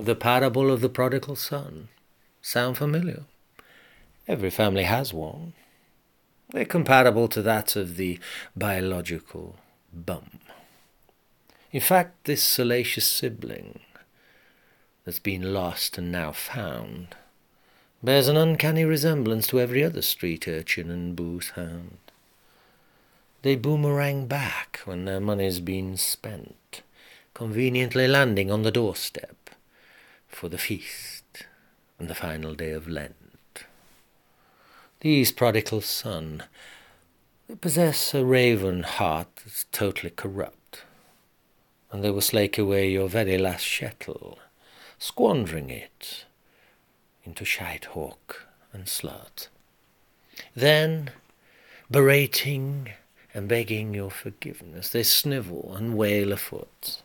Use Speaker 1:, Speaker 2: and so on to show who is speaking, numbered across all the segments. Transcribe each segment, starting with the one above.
Speaker 1: The parable of the prodigal son. Sound familiar? Every family has one. They're comparable to that of the biological bum. In fact, this salacious sibling that's been lost and now found bears an uncanny resemblance to every other street urchin and booth hound. They boomerang back when their money's been spent, conveniently landing on the doorstep for the feast and the final day of Lent. These prodigal son they possess a raven heart that's totally corrupt, and they will slake away your very last shettle, squandering it into shite hawk and slut. Then, berating and begging your forgiveness, they snivel and wail afoot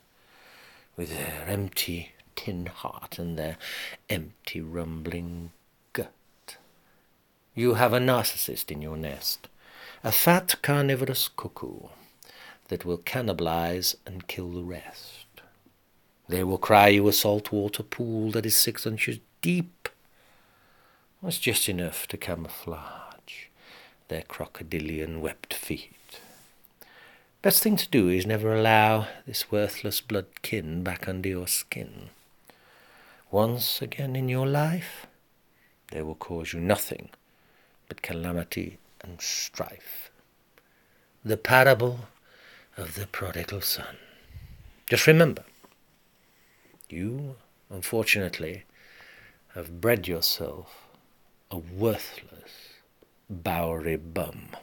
Speaker 1: with their empty tin heart and their empty rumbling gut. You have a narcissist in your nest, a fat carnivorous cuckoo that will cannibalize and kill the rest. They will cry you a saltwater pool that is six inches deep. That's just enough to camouflage their crocodilian webbed feet. Best thing to do is never allow this worthless blood kin back under your skin. Once again in your life, they will cause you nothing but calamity and strife. The parable of the prodigal son. Just remember, you, unfortunately, have bred yourself a worthless Bowery bum.